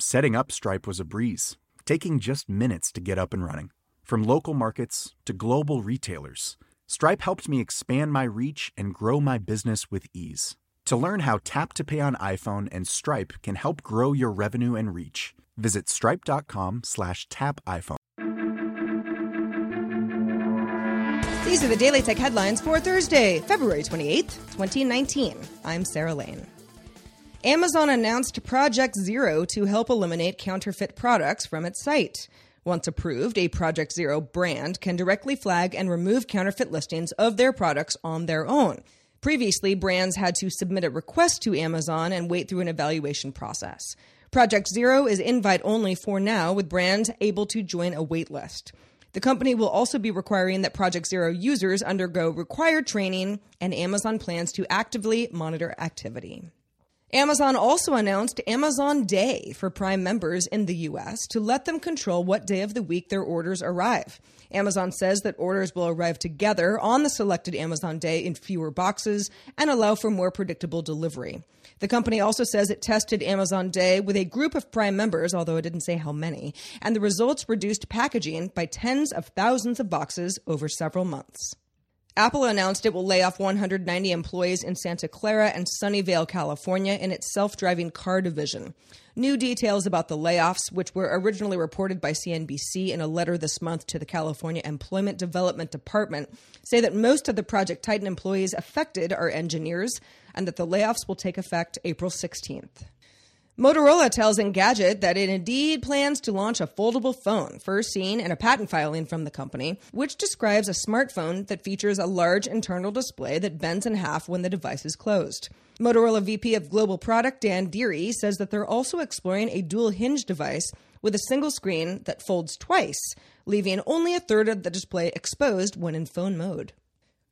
Setting up Stripe was a breeze, taking just minutes to get up and running. From local markets to global retailers, Stripe helped me expand my reach and grow my business with ease. To learn how Tap to Pay on iPhone and Stripe can help grow your revenue and reach, visit stripe.com slash tap iPhone. These are the Daily Tech headlines for Thursday, February 28th, 2019. I'm Sarah Lane. Amazon announced Project Zero to help eliminate counterfeit products from its site. Once approved, a Project Zero brand can directly flag and remove counterfeit listings of their products on their own. Previously, brands had to submit a request to Amazon and wait through an evaluation process. Project Zero is invite only for now, with brands able to join a wait list. The company will also be requiring that Project Zero users undergo required training, and Amazon plans to actively monitor activity. Amazon also announced Amazon Day for Prime members in the US to let them control what day of the week their orders arrive. Amazon says that orders will arrive together on the selected Amazon Day in fewer boxes and allow for more predictable delivery. The company also says it tested Amazon Day with a group of Prime members, although it didn't say how many, and the results reduced packaging by tens of thousands of boxes over several months. Apple announced it will lay off 190 employees in Santa Clara and Sunnyvale, California, in its self driving car division. New details about the layoffs, which were originally reported by CNBC in a letter this month to the California Employment Development Department, say that most of the Project Titan employees affected are engineers and that the layoffs will take effect April 16th. Motorola tells Engadget that it indeed plans to launch a foldable phone, first seen in a patent filing from the company, which describes a smartphone that features a large internal display that bends in half when the device is closed. Motorola VP of Global Product Dan Dery says that they're also exploring a dual hinge device with a single screen that folds twice, leaving only a third of the display exposed when in phone mode.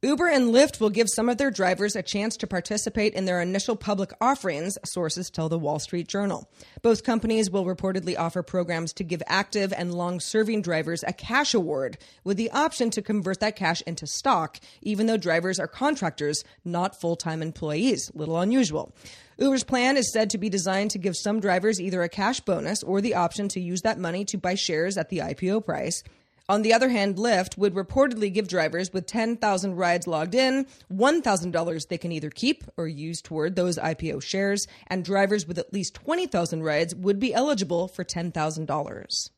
Uber and Lyft will give some of their drivers a chance to participate in their initial public offerings, sources tell the Wall Street Journal. Both companies will reportedly offer programs to give active and long serving drivers a cash award, with the option to convert that cash into stock, even though drivers are contractors, not full time employees. Little unusual. Uber's plan is said to be designed to give some drivers either a cash bonus or the option to use that money to buy shares at the IPO price. On the other hand, Lyft would reportedly give drivers with 10,000 rides logged in $1,000 they can either keep or use toward those IPO shares, and drivers with at least 20,000 rides would be eligible for $10,000.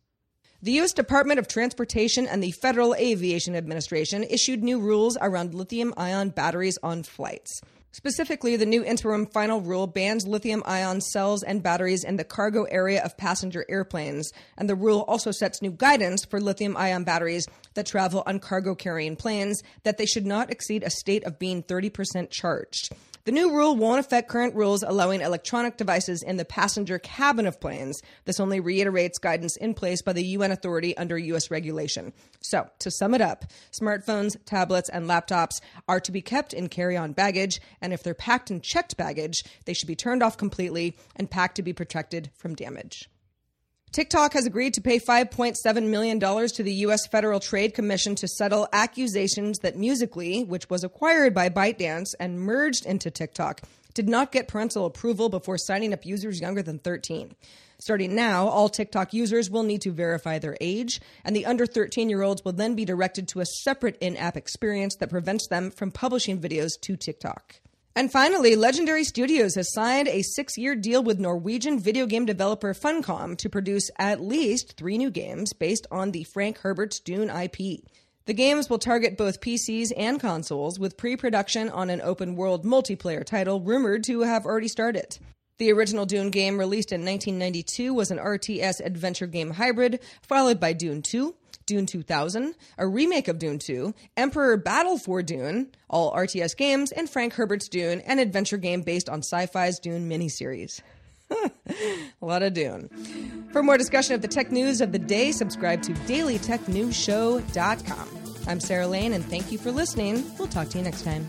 The U.S. Department of Transportation and the Federal Aviation Administration issued new rules around lithium ion batteries on flights. Specifically, the new interim final rule bans lithium ion cells and batteries in the cargo area of passenger airplanes, and the rule also sets new guidance for lithium ion batteries that travel on cargo carrying planes that they should not exceed a state of being 30% charged. The new rule won't affect current rules allowing electronic devices in the passenger cabin of planes. This only reiterates guidance in place by the UN authority under US regulation. So, to sum it up, smartphones, tablets, and laptops are to be kept in carry on baggage, and if they're packed in checked baggage, they should be turned off completely and packed to be protected from damage. TikTok has agreed to pay $5.7 million to the U.S. Federal Trade Commission to settle accusations that Musical.ly, which was acquired by ByteDance and merged into TikTok, did not get parental approval before signing up users younger than 13. Starting now, all TikTok users will need to verify their age, and the under 13 year olds will then be directed to a separate in app experience that prevents them from publishing videos to TikTok. And finally, Legendary Studios has signed a six year deal with Norwegian video game developer Funcom to produce at least three new games based on the Frank Herbert's Dune IP. The games will target both PCs and consoles, with pre production on an open world multiplayer title rumored to have already started. The original Dune game, released in 1992, was an RTS adventure game hybrid, followed by Dune 2, Dune 2000, a remake of Dune 2, Emperor Battle for Dune, all RTS games, and Frank Herbert's Dune, an adventure game based on sci fi's Dune miniseries. a lot of Dune. For more discussion of the tech news of the day, subscribe to dailytechnewsshow.com. I'm Sarah Lane, and thank you for listening. We'll talk to you next time.